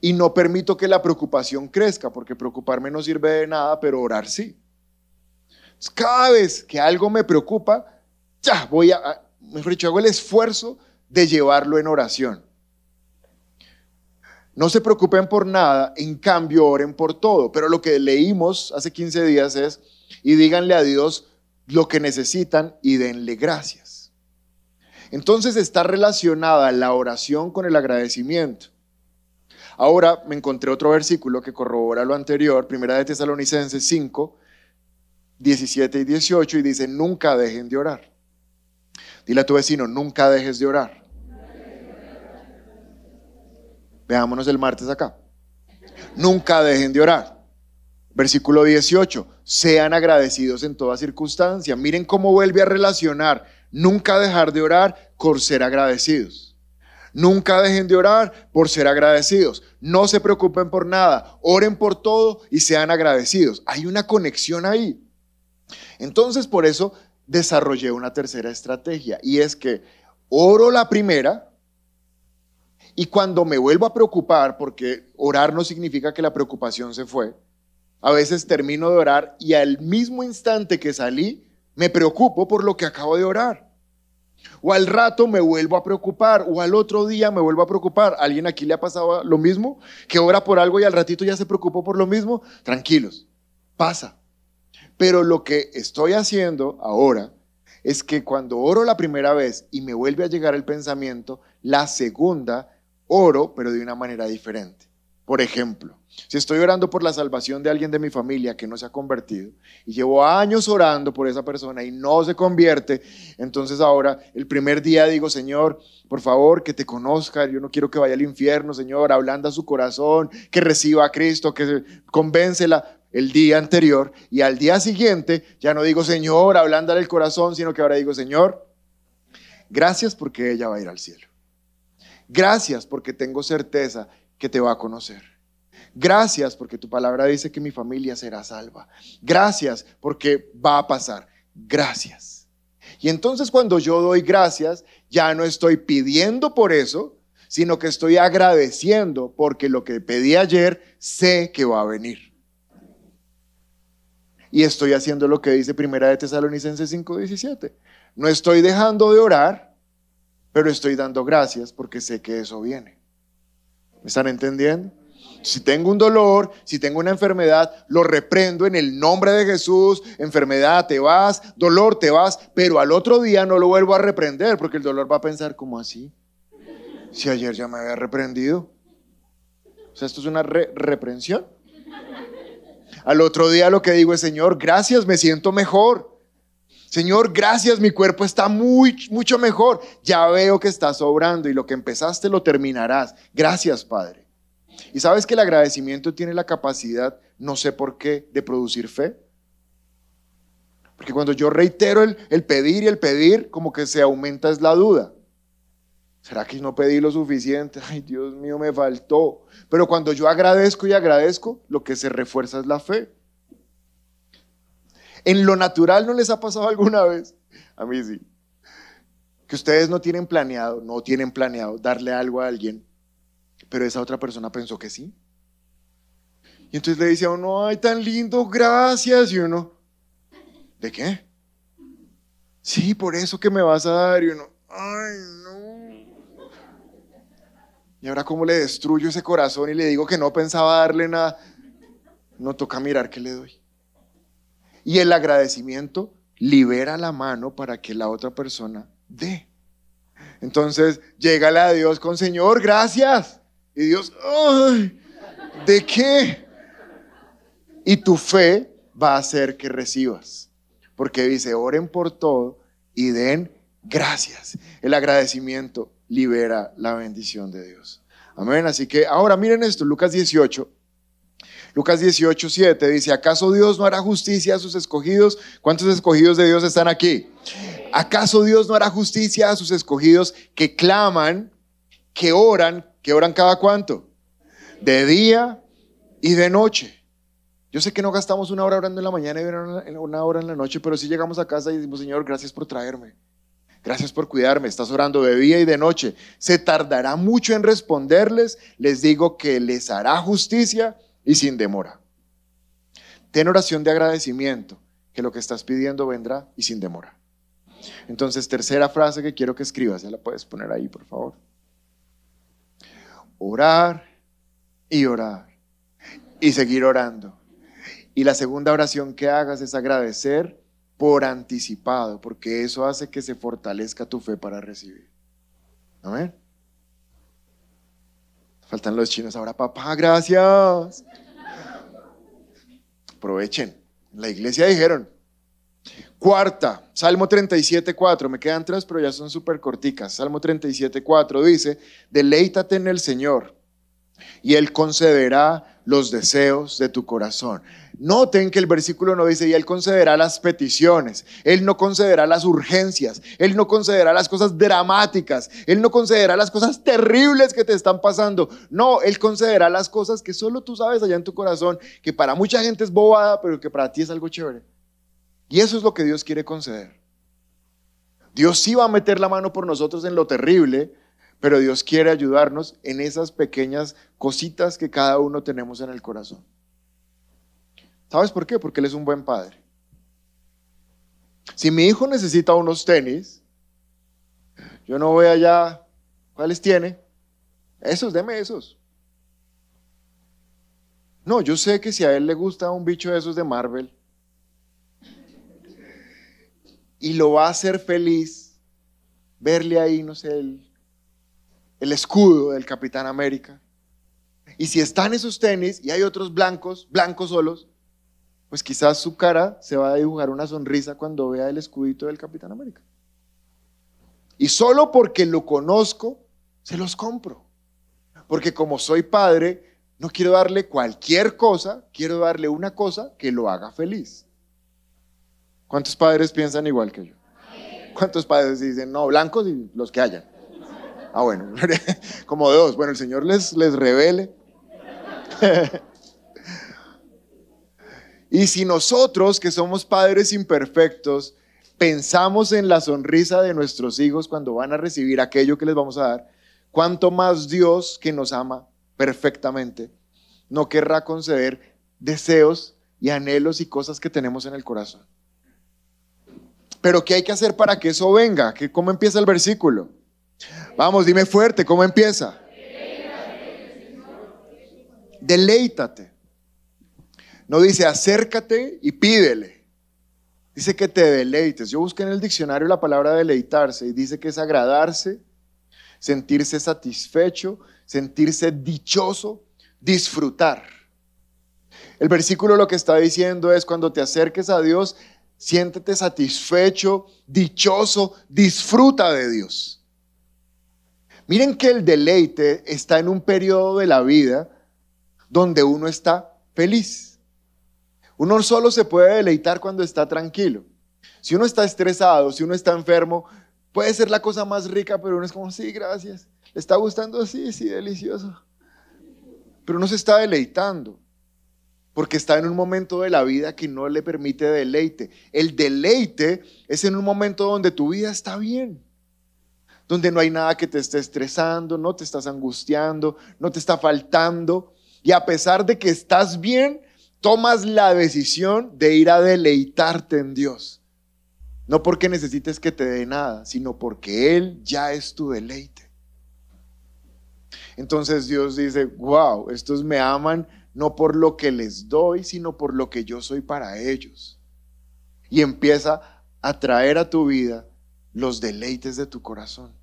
Y no permito que la preocupación crezca, porque preocuparme no sirve de nada, pero orar sí. Cada vez que algo me preocupa, ya voy a, mejor dicho, hago el esfuerzo de llevarlo en oración. No se preocupen por nada, en cambio oren por todo. Pero lo que leímos hace 15 días es, y díganle a Dios lo que necesitan y denle gracias. Entonces está relacionada la oración con el agradecimiento. Ahora me encontré otro versículo que corrobora lo anterior, primera de Tesalonicenses 5, 17 y 18, y dice, nunca dejen de orar. Dile a tu vecino, nunca dejes de orar. Veámonos el martes acá. Nunca dejen de orar. Versículo 18, sean agradecidos en toda circunstancia. Miren cómo vuelve a relacionar nunca dejar de orar por ser agradecidos. Nunca dejen de orar por ser agradecidos. No se preocupen por nada. Oren por todo y sean agradecidos. Hay una conexión ahí. Entonces, por eso desarrollé una tercera estrategia y es que oro la primera y cuando me vuelvo a preocupar, porque orar no significa que la preocupación se fue, a veces termino de orar y al mismo instante que salí, me preocupo por lo que acabo de orar. O al rato me vuelvo a preocupar, o al otro día me vuelvo a preocupar. ¿Alguien aquí le ha pasado lo mismo? Que ora por algo y al ratito ya se preocupó por lo mismo. Tranquilos, pasa. Pero lo que estoy haciendo ahora es que cuando oro la primera vez y me vuelve a llegar el pensamiento, la segunda oro, pero de una manera diferente. Por ejemplo, si estoy orando por la salvación de alguien de mi familia que no se ha convertido y llevo años orando por esa persona y no se convierte, entonces ahora el primer día digo, Señor, por favor, que te conozca, yo no quiero que vaya al infierno, Señor, ablanda su corazón, que reciba a Cristo, que convéncela el día anterior y al día siguiente ya no digo, Señor, ablándale el corazón, sino que ahora digo, Señor, gracias porque ella va a ir al cielo. Gracias porque tengo certeza que te va a conocer. Gracias porque tu palabra dice que mi familia será salva. Gracias porque va a pasar. Gracias. Y entonces cuando yo doy gracias, ya no estoy pidiendo por eso, sino que estoy agradeciendo porque lo que pedí ayer sé que va a venir. Y estoy haciendo lo que dice Primera de Tesalonicenses 5:17. No estoy dejando de orar, pero estoy dando gracias porque sé que eso viene. ¿Me están entendiendo? Si tengo un dolor, si tengo una enfermedad, lo reprendo en el nombre de Jesús. Enfermedad, te vas, dolor, te vas, pero al otro día no lo vuelvo a reprender porque el dolor va a pensar como así. Si ayer ya me había reprendido. O sea, esto es una reprensión. Al otro día lo que digo es, Señor, gracias, me siento mejor. Señor, gracias, mi cuerpo está muy, mucho mejor. Ya veo que estás sobrando y lo que empezaste lo terminarás. Gracias, Padre. Y sabes que el agradecimiento tiene la capacidad, no sé por qué, de producir fe. Porque cuando yo reitero el, el pedir y el pedir, como que se aumenta es la duda. ¿Será que no pedí lo suficiente? *laughs* Ay, Dios mío, me faltó. Pero cuando yo agradezco y agradezco, lo que se refuerza es la fe. En lo natural no les ha pasado alguna vez. A mí sí. Que ustedes no tienen planeado, no tienen planeado darle algo a alguien pero esa otra persona pensó que sí. Y entonces le dice a uno, ay, tan lindo, gracias. Y uno, ¿de qué? Sí, por eso que me vas a dar. Y uno, ay. Y ahora cómo le destruyo ese corazón y le digo que no pensaba darle nada. No toca mirar qué le doy. Y el agradecimiento libera la mano para que la otra persona dé. Entonces, llégale a Dios con Señor, gracias. Y Dios. ¿De qué? Y tu fe va a hacer que recibas. Porque dice, oren por todo y den gracias. El agradecimiento libera la bendición de Dios. Amén. Así que ahora miren esto, Lucas 18. Lucas 18, 7 dice, ¿acaso Dios no hará justicia a sus escogidos? ¿Cuántos escogidos de Dios están aquí? ¿Acaso Dios no hará justicia a sus escogidos que claman, que oran, ¿Qué oran cada cuánto? De día y de noche. Yo sé que no gastamos una hora orando en la mañana y una hora en la noche, pero si llegamos a casa y decimos, Señor, gracias por traerme. Gracias por cuidarme. Estás orando de día y de noche. Se tardará mucho en responderles. Les digo que les hará justicia y sin demora. Ten oración de agradecimiento, que lo que estás pidiendo vendrá y sin demora. Entonces, tercera frase que quiero que escribas, ya la puedes poner ahí, por favor orar y orar y seguir orando. Y la segunda oración que hagas es agradecer por anticipado, porque eso hace que se fortalezca tu fe para recibir. Amén. Faltan los chinos ahora, papá, gracias. Aprovechen. la iglesia dijeron. Cuarta, Salmo 37, 4. Me quedan tres, pero ya son súper corticas. Salmo 37, 4 dice, deleítate en el Señor y Él concederá los deseos de tu corazón. Noten que el versículo no dice, y Él concederá las peticiones, Él no concederá las urgencias, Él no concederá las cosas dramáticas, Él no concederá las cosas terribles que te están pasando. No, Él concederá las cosas que solo tú sabes allá en tu corazón, que para mucha gente es bobada, pero que para ti es algo chévere. Y eso es lo que Dios quiere conceder. Dios sí va a meter la mano por nosotros en lo terrible, pero Dios quiere ayudarnos en esas pequeñas cositas que cada uno tenemos en el corazón. ¿Sabes por qué? Porque Él es un buen padre. Si mi hijo necesita unos tenis, yo no voy allá, ¿cuáles tiene? Esos, deme esos. No, yo sé que si a él le gusta un bicho de esos de Marvel y lo va a hacer feliz verle ahí, no sé, el, el escudo del Capitán América. Y si están esos tenis y hay otros blancos, blancos solos, pues quizás su cara se va a dibujar una sonrisa cuando vea el escudito del Capitán América. Y solo porque lo conozco, se los compro. Porque como soy padre, no quiero darle cualquier cosa, quiero darle una cosa que lo haga feliz. ¿Cuántos padres piensan igual que yo? ¿Cuántos padres dicen, no, blancos y los que hayan? Ah, bueno, *laughs* como dos. Bueno, el Señor les, les revele. *laughs* Y si nosotros, que somos padres imperfectos, pensamos en la sonrisa de nuestros hijos cuando van a recibir aquello que les vamos a dar, cuánto más Dios, que nos ama perfectamente, no querrá conceder deseos y anhelos y cosas que tenemos en el corazón. Pero ¿qué hay que hacer para que eso venga? ¿Cómo empieza el versículo? Vamos, dime fuerte, ¿cómo empieza? Deleítate. No dice acércate y pídele. Dice que te deleites. Yo busqué en el diccionario la palabra deleitarse y dice que es agradarse, sentirse satisfecho, sentirse dichoso, disfrutar. El versículo lo que está diciendo es cuando te acerques a Dios, siéntete satisfecho, dichoso, disfruta de Dios. Miren que el deleite está en un periodo de la vida donde uno está feliz. Uno solo se puede deleitar cuando está tranquilo. Si uno está estresado, si uno está enfermo, puede ser la cosa más rica, pero uno es como, sí, gracias. ¿Le está gustando? Sí, sí, delicioso. Pero uno se está deleitando, porque está en un momento de la vida que no le permite deleite. El deleite es en un momento donde tu vida está bien, donde no hay nada que te esté estresando, no te estás angustiando, no te está faltando. Y a pesar de que estás bien, tomas la decisión de ir a deleitarte en Dios. No porque necesites que te dé nada, sino porque Él ya es tu deleite. Entonces Dios dice, wow, estos me aman no por lo que les doy, sino por lo que yo soy para ellos. Y empieza a traer a tu vida los deleites de tu corazón.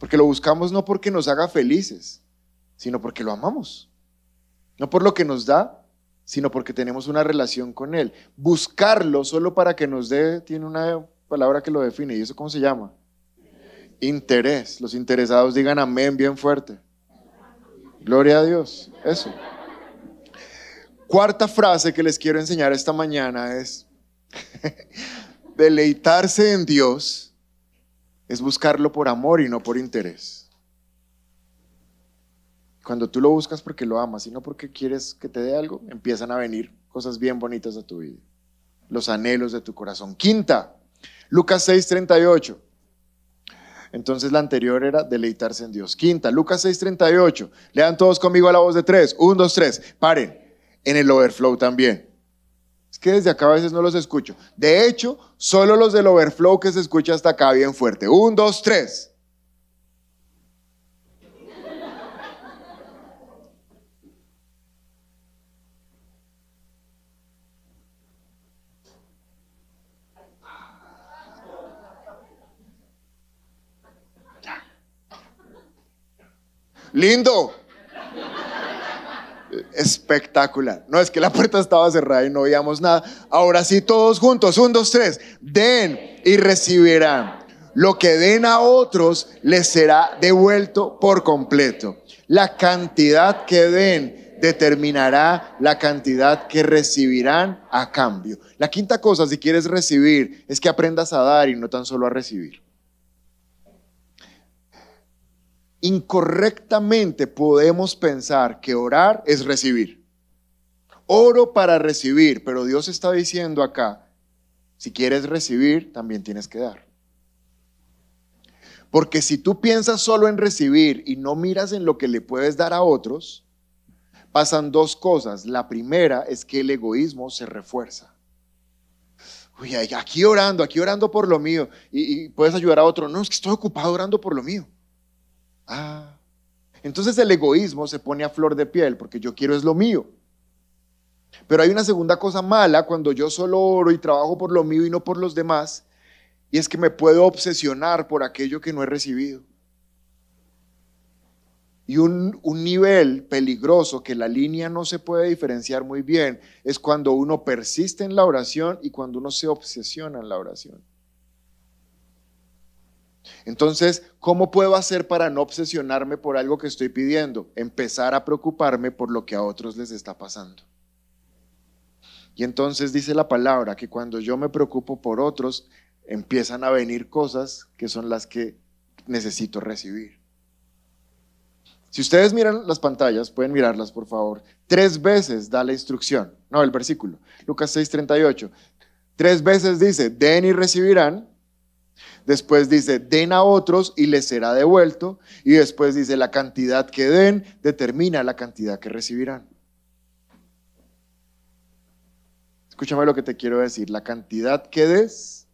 Porque lo buscamos no porque nos haga felices, sino porque lo amamos. No por lo que nos da, sino porque tenemos una relación con Él. Buscarlo solo para que nos dé, tiene una palabra que lo define. ¿Y eso cómo se llama? Interés. Los interesados digan amén bien fuerte. Gloria a Dios. Eso. Cuarta frase que les quiero enseñar esta mañana es, *laughs* deleitarse en Dios es buscarlo por amor y no por interés. Cuando tú lo buscas porque lo amas y no porque quieres que te dé algo, empiezan a venir cosas bien bonitas a tu vida. Los anhelos de tu corazón. Quinta, Lucas 6:38. Entonces la anterior era deleitarse en Dios. Quinta, Lucas 6:38. Lean todos conmigo a la voz de tres. Un, dos, tres. Paren. En el overflow también que desde acá a veces no los escucho. De hecho, solo los del overflow que se escucha hasta acá bien fuerte. Un, dos, tres. Lindo. Espectacular. No es que la puerta estaba cerrada y no veíamos nada. Ahora sí, todos juntos. Un, dos, tres. Den y recibirán. Lo que den a otros les será devuelto por completo. La cantidad que den determinará la cantidad que recibirán a cambio. La quinta cosa, si quieres recibir, es que aprendas a dar y no tan solo a recibir. Incorrectamente podemos pensar que orar es recibir. Oro para recibir, pero Dios está diciendo acá, si quieres recibir, también tienes que dar. Porque si tú piensas solo en recibir y no miras en lo que le puedes dar a otros, pasan dos cosas. La primera es que el egoísmo se refuerza. Uy, aquí orando, aquí orando por lo mío. Y, puedes ayudar a otro. No, es que estoy ocupado orando por lo mío. Ah. Entonces el egoísmo se pone a flor de piel porque yo quiero es lo mío. Pero hay una segunda cosa mala cuando yo solo oro y trabajo por lo mío y no por los demás. Y es que me puedo obsesionar por aquello que no he recibido. Y un, un, nivel peligroso que la línea no se puede diferenciar muy bien es cuando uno persiste en la oración y cuando uno se obsesiona en la oración. Entonces, ¿cómo puedo hacer para no obsesionarme por algo que estoy pidiendo? Empezar a preocuparme por lo que a otros les está pasando. Y entonces dice la palabra que cuando yo me preocupo por otros, empiezan a venir cosas que son las que necesito recibir. Si ustedes miran las pantallas, pueden mirarlas por favor. Tres veces da la instrucción, no el versículo, Lucas 6:38. Tres veces dice, den y recibirán. Después dice, den a otros y les será devuelto. Y después dice, la cantidad que den determina la cantidad que recibirán. Escúchame lo que te quiero decir. La cantidad que des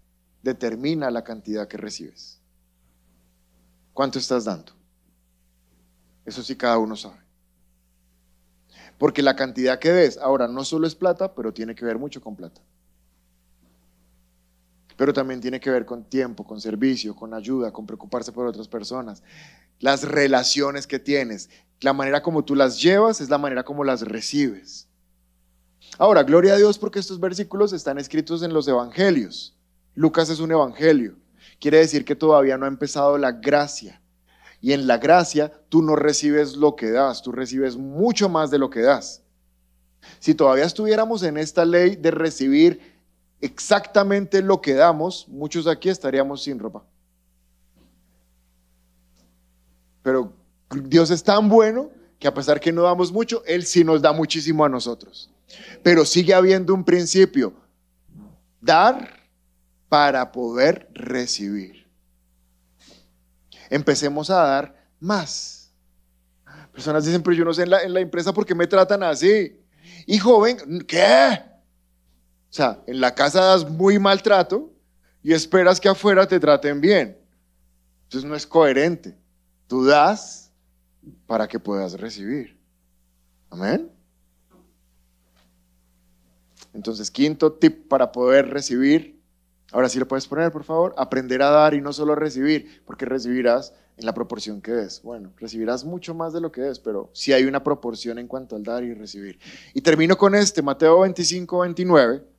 determina la cantidad que recibes. ¿Cuánto estás dando? Eso sí cada uno sabe. Porque la cantidad que des, ahora no solo es plata, pero tiene que ver mucho con plata. Pero también tiene que ver con tiempo, con servicio, con ayuda, con preocuparse por otras personas. Las relaciones que tienes, la manera como tú las llevas es la manera como las recibes. Ahora, gloria a Dios porque estos versículos están escritos en los evangelios. Lucas es un evangelio. Quiere decir que todavía no ha empezado la gracia. Y en la gracia tú no recibes lo que das, tú recibes mucho más de lo que das. Si todavía estuviéramos en esta ley de recibir exactamente lo que damos, muchos aquí estaríamos sin ropa. Pero Dios es tan bueno que a pesar que no damos mucho, Él sí nos da muchísimo a nosotros. Pero sigue habiendo un principio, dar para poder recibir empecemos a dar más. Personas dicen, pero yo no sé en la, empresa por qué me tratan así. Y joven, ¿qué? Sea, en la casa das muy maltrato y esperas que afuera te traten bien. Entonces no es coherente. Tú das para que puedas recibir. Amén. Entonces, quinto tip para poder recibir Ahora sí lo puedes poner, por favor. Aprender a dar y no solo recibir, porque recibirás en la proporción que des. Bueno, recibirás mucho más de lo que des, pero sí hay una proporción en cuanto al dar y recibir. Y termino con este, Mateo 25, 29.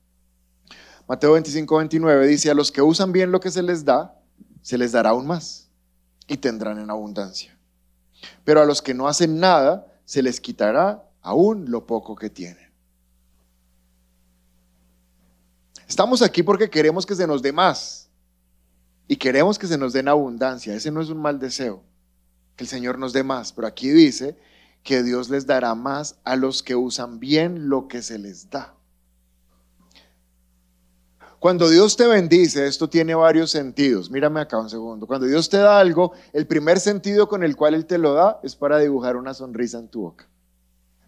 Mateo 25, 29 dice, a los que usan bien lo que se les da, se les dará aún más y tendrán en abundancia. Pero a los que no hacen nada, se les quitará aún lo poco que tienen. Estamos aquí porque queremos que se nos dé más y queremos que se nos dé en abundancia. Ese no es un mal deseo, que el Señor nos dé más, pero aquí dice que Dios les dará más a los que usan bien lo que se les da. Cuando Dios te bendice, esto tiene varios sentidos. Mírame acá un segundo. Cuando Dios te da algo, el primer sentido con el cual Él te lo da es para dibujar una sonrisa en tu boca,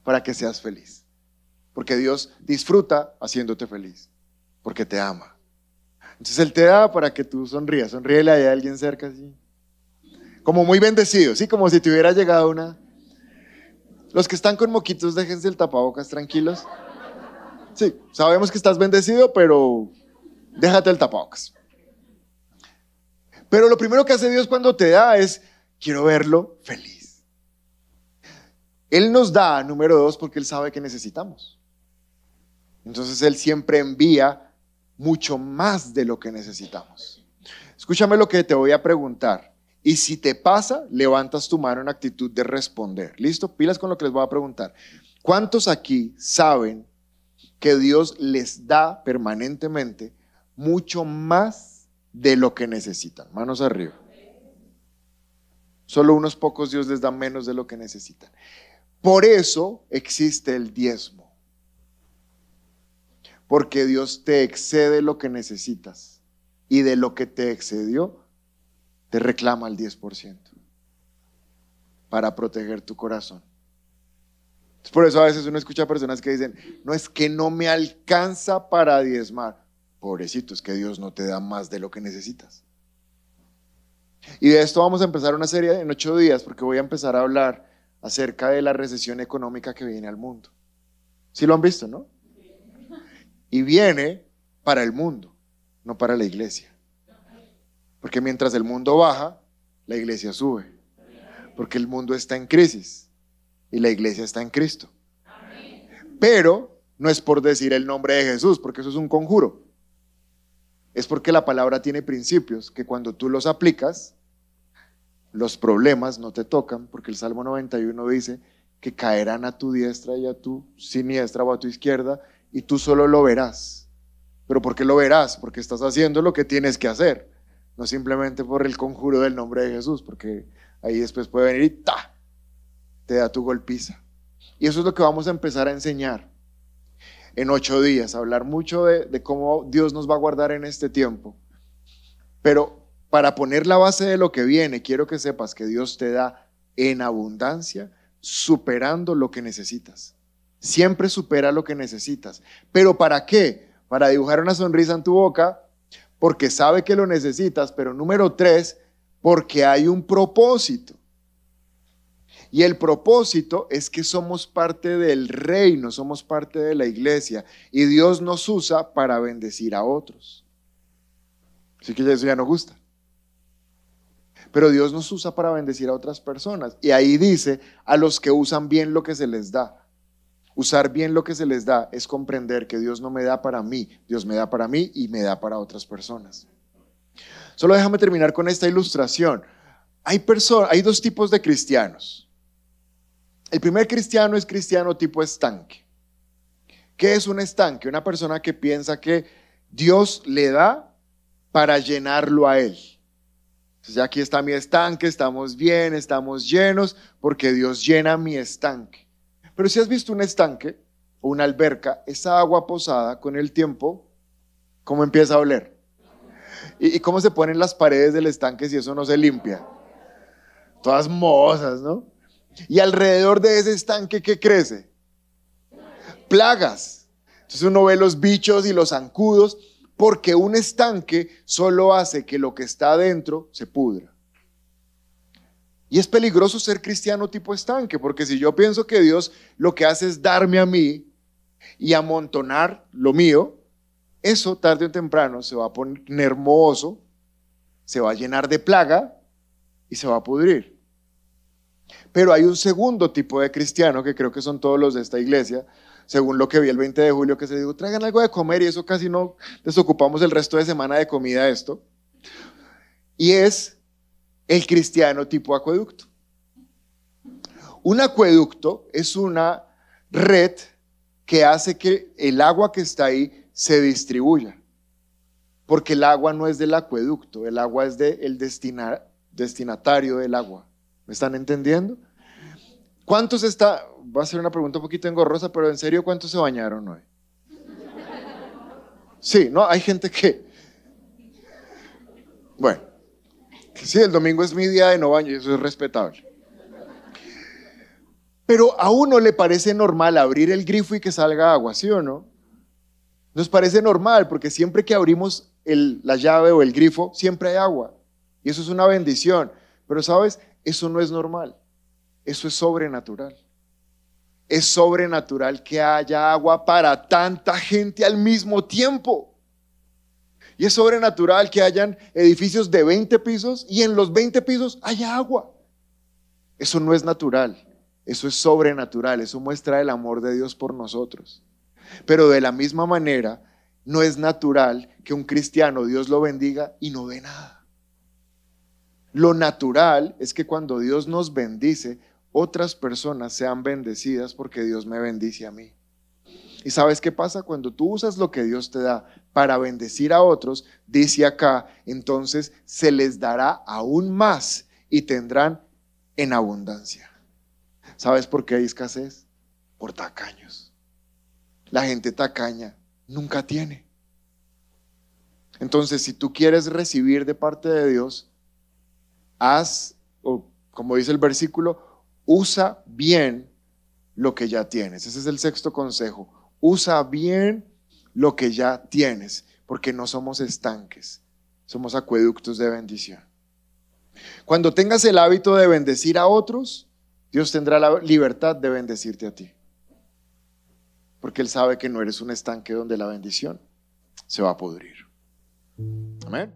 para que seas feliz. Porque Dios disfruta haciéndote feliz porque te ama. Entonces Él te da para que tú sonrías. Sonríele a alguien cerca así. Como muy bendecido, sí, como si te hubiera llegado una. Los que están con moquitos, déjense el tapabocas tranquilos. Sí, sabemos que estás bendecido, pero déjate el tapabocas. Pero lo primero que hace Dios cuando te da es, quiero verlo feliz. Él nos da, número dos, porque Él sabe que necesitamos. Entonces Él siempre envía mucho más de lo que necesitamos. Escúchame lo que te voy a preguntar. Y si te pasa, levantas tu mano en actitud de responder. ¿Listo? Pilas con lo que les voy a preguntar. ¿Cuántos aquí saben que Dios les da permanentemente mucho más de lo que necesitan? Manos arriba. Solo unos pocos Dios les da menos de lo que necesitan. Por eso existe el diezmo. Porque Dios te excede lo que necesitas. Y de lo que te excedió, te reclama el 10% para proteger tu corazón. Por eso a veces uno escucha personas que dicen, no es que no me alcanza para diezmar. Pobrecito, es que Dios no te da más de lo que necesitas. Y de esto vamos a empezar una serie en ocho días porque voy a empezar a hablar acerca de la recesión económica que viene al mundo. ¿Sí lo han visto, no? Y viene para el mundo, no para la iglesia. Porque mientras el mundo baja, la iglesia sube. Porque el mundo está en crisis y la iglesia está en Cristo. Pero no es por decir el nombre de Jesús, porque eso es un conjuro. Es porque la palabra tiene principios que cuando tú los aplicas, los problemas no te tocan, porque el Salmo 91 dice que caerán a tu diestra y a tu siniestra o a tu izquierda, y tú solo lo verás. ¿Pero por qué lo verás? Porque estás haciendo lo que tienes que hacer, no simplemente por el conjuro del nombre de Jesús, porque ahí después puede venir y ¡ta! te da tu golpiza. Y eso es lo que vamos a empezar a enseñar en ocho días, hablar mucho de, de cómo Dios nos va a guardar en este tiempo. Pero para poner la base de lo que viene, quiero que sepas que Dios te da en abundancia, superando lo que necesitas. Siempre supera lo que necesitas. ¿Pero para qué? Para dibujar una sonrisa en tu boca, porque sabe que lo necesitas, pero número tres, porque hay un propósito. Y el propósito es que somos parte del reino, somos parte de la iglesia, y Dios nos usa para bendecir a otros. Así que eso ya no gusta. Pero Dios nos usa para bendecir a otras personas. Y ahí dice, a los que usan bien lo que se les da. Usar bien lo que se les da es comprender que Dios no me da para mí, Dios me da para mí y me da para otras personas. Solo déjame terminar con esta ilustración. Hay, hay dos tipos de cristianos. El primer cristiano es cristiano tipo estanque. ¿Qué es un estanque? Una persona que piensa que Dios le da para llenarlo a él. Entonces aquí está mi estanque, estamos bien, estamos llenos, porque Dios llena mi estanque. Pero si has visto un estanque o una alberca, esa agua posada con el tiempo, ¿cómo empieza a oler? ¿Y, ¿Y, cómo se ponen las paredes del estanque si eso no se limpia? Todas mozas, ¿no? Y alrededor de ese estanque, ¿qué crece? Plagas. Entonces uno ve los bichos y los zancudos porque un estanque solo hace que lo que está adentro se pudra. Y es peligroso ser cristiano tipo estanque, porque si yo pienso que Dios lo que hace es darme a mí y amontonar lo mío, eso tarde o temprano se va a poner hermoso, se va a llenar de plaga y se va a pudrir. Pero hay un segundo tipo de cristiano, que creo que son todos los de esta iglesia, según lo que vi el 20 de julio, que se dijo, traigan algo de comer y eso casi no desocupamos el resto de semana de comida esto. Y es el cristiano tipo acueducto. Un acueducto es una red que hace que el agua que está ahí se distribuya. Porque el agua no es del acueducto, el agua es del destinatario del agua. ¿Me están entendiendo? ¿Cuántos está, va a ser una pregunta un poquito engorrosa, pero en serio, ¿cuántos se bañaron hoy? Sí, no, hay gente que... Bueno, sí, el domingo es mi día de no baño eso es respetable. Pero a uno le parece normal abrir el grifo y que salga agua, ¿sí o no? Nos parece normal porque siempre que abrimos la llave o el grifo, siempre hay agua. Y eso es una bendición. Pero sabes, eso no es normal. Eso es sobrenatural es sobrenatural que haya agua para tanta gente al mismo tiempo. Y es sobrenatural que hayan edificios de 20 pisos y en los 20 pisos haya agua. Eso no es natural, Eso es sobrenatural, eso muestra el amor de Dios por nosotros. Pero de la misma manera, no es natural que un cristiano Dios lo bendiga y no ve nada. Lo natural es que cuando Dios nos bendice, otras personas sean bendecidas porque Dios me bendice a mí. ¿Y sabes qué pasa? Cuando tú usas lo que Dios te da para bendecir a otros, dice acá, entonces se les dará aún más y tendrán en abundancia. ¿Sabes por qué hay escasez? Por tacaños. La gente tacaña nunca tiene. Entonces, si tú quieres recibir de parte de Dios, haz, o como dice el versículo, usa bien lo que ya tienes. Ese es el sexto consejo. Usa bien lo que ya tienes, porque no somos estanques, somos acueductos de bendición. Cuando tengas el hábito de bendecir a otros, Dios tendrá la libertad de bendecirte a ti. Porque Él sabe que no eres un estanque donde la bendición se va a pudrir. Amén.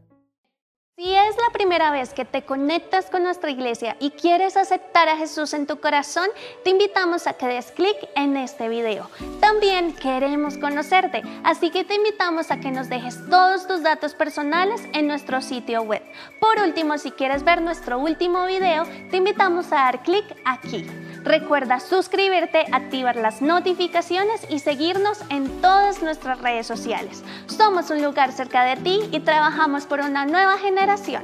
Si es la primera vez que te conectas con nuestra iglesia y quieres aceptar a Jesús en tu corazón, te invitamos a que des clic en este video. También queremos conocerte, así que te invitamos a que nos dejes todos tus datos personales en nuestro sitio web. Por último, si quieres ver nuestro último video, te invitamos a dar clic aquí. Recuerda suscribirte, activar las notificaciones y seguirnos en todas nuestras redes sociales. Somos un lugar cerca de ti y trabajamos por una nueva generación.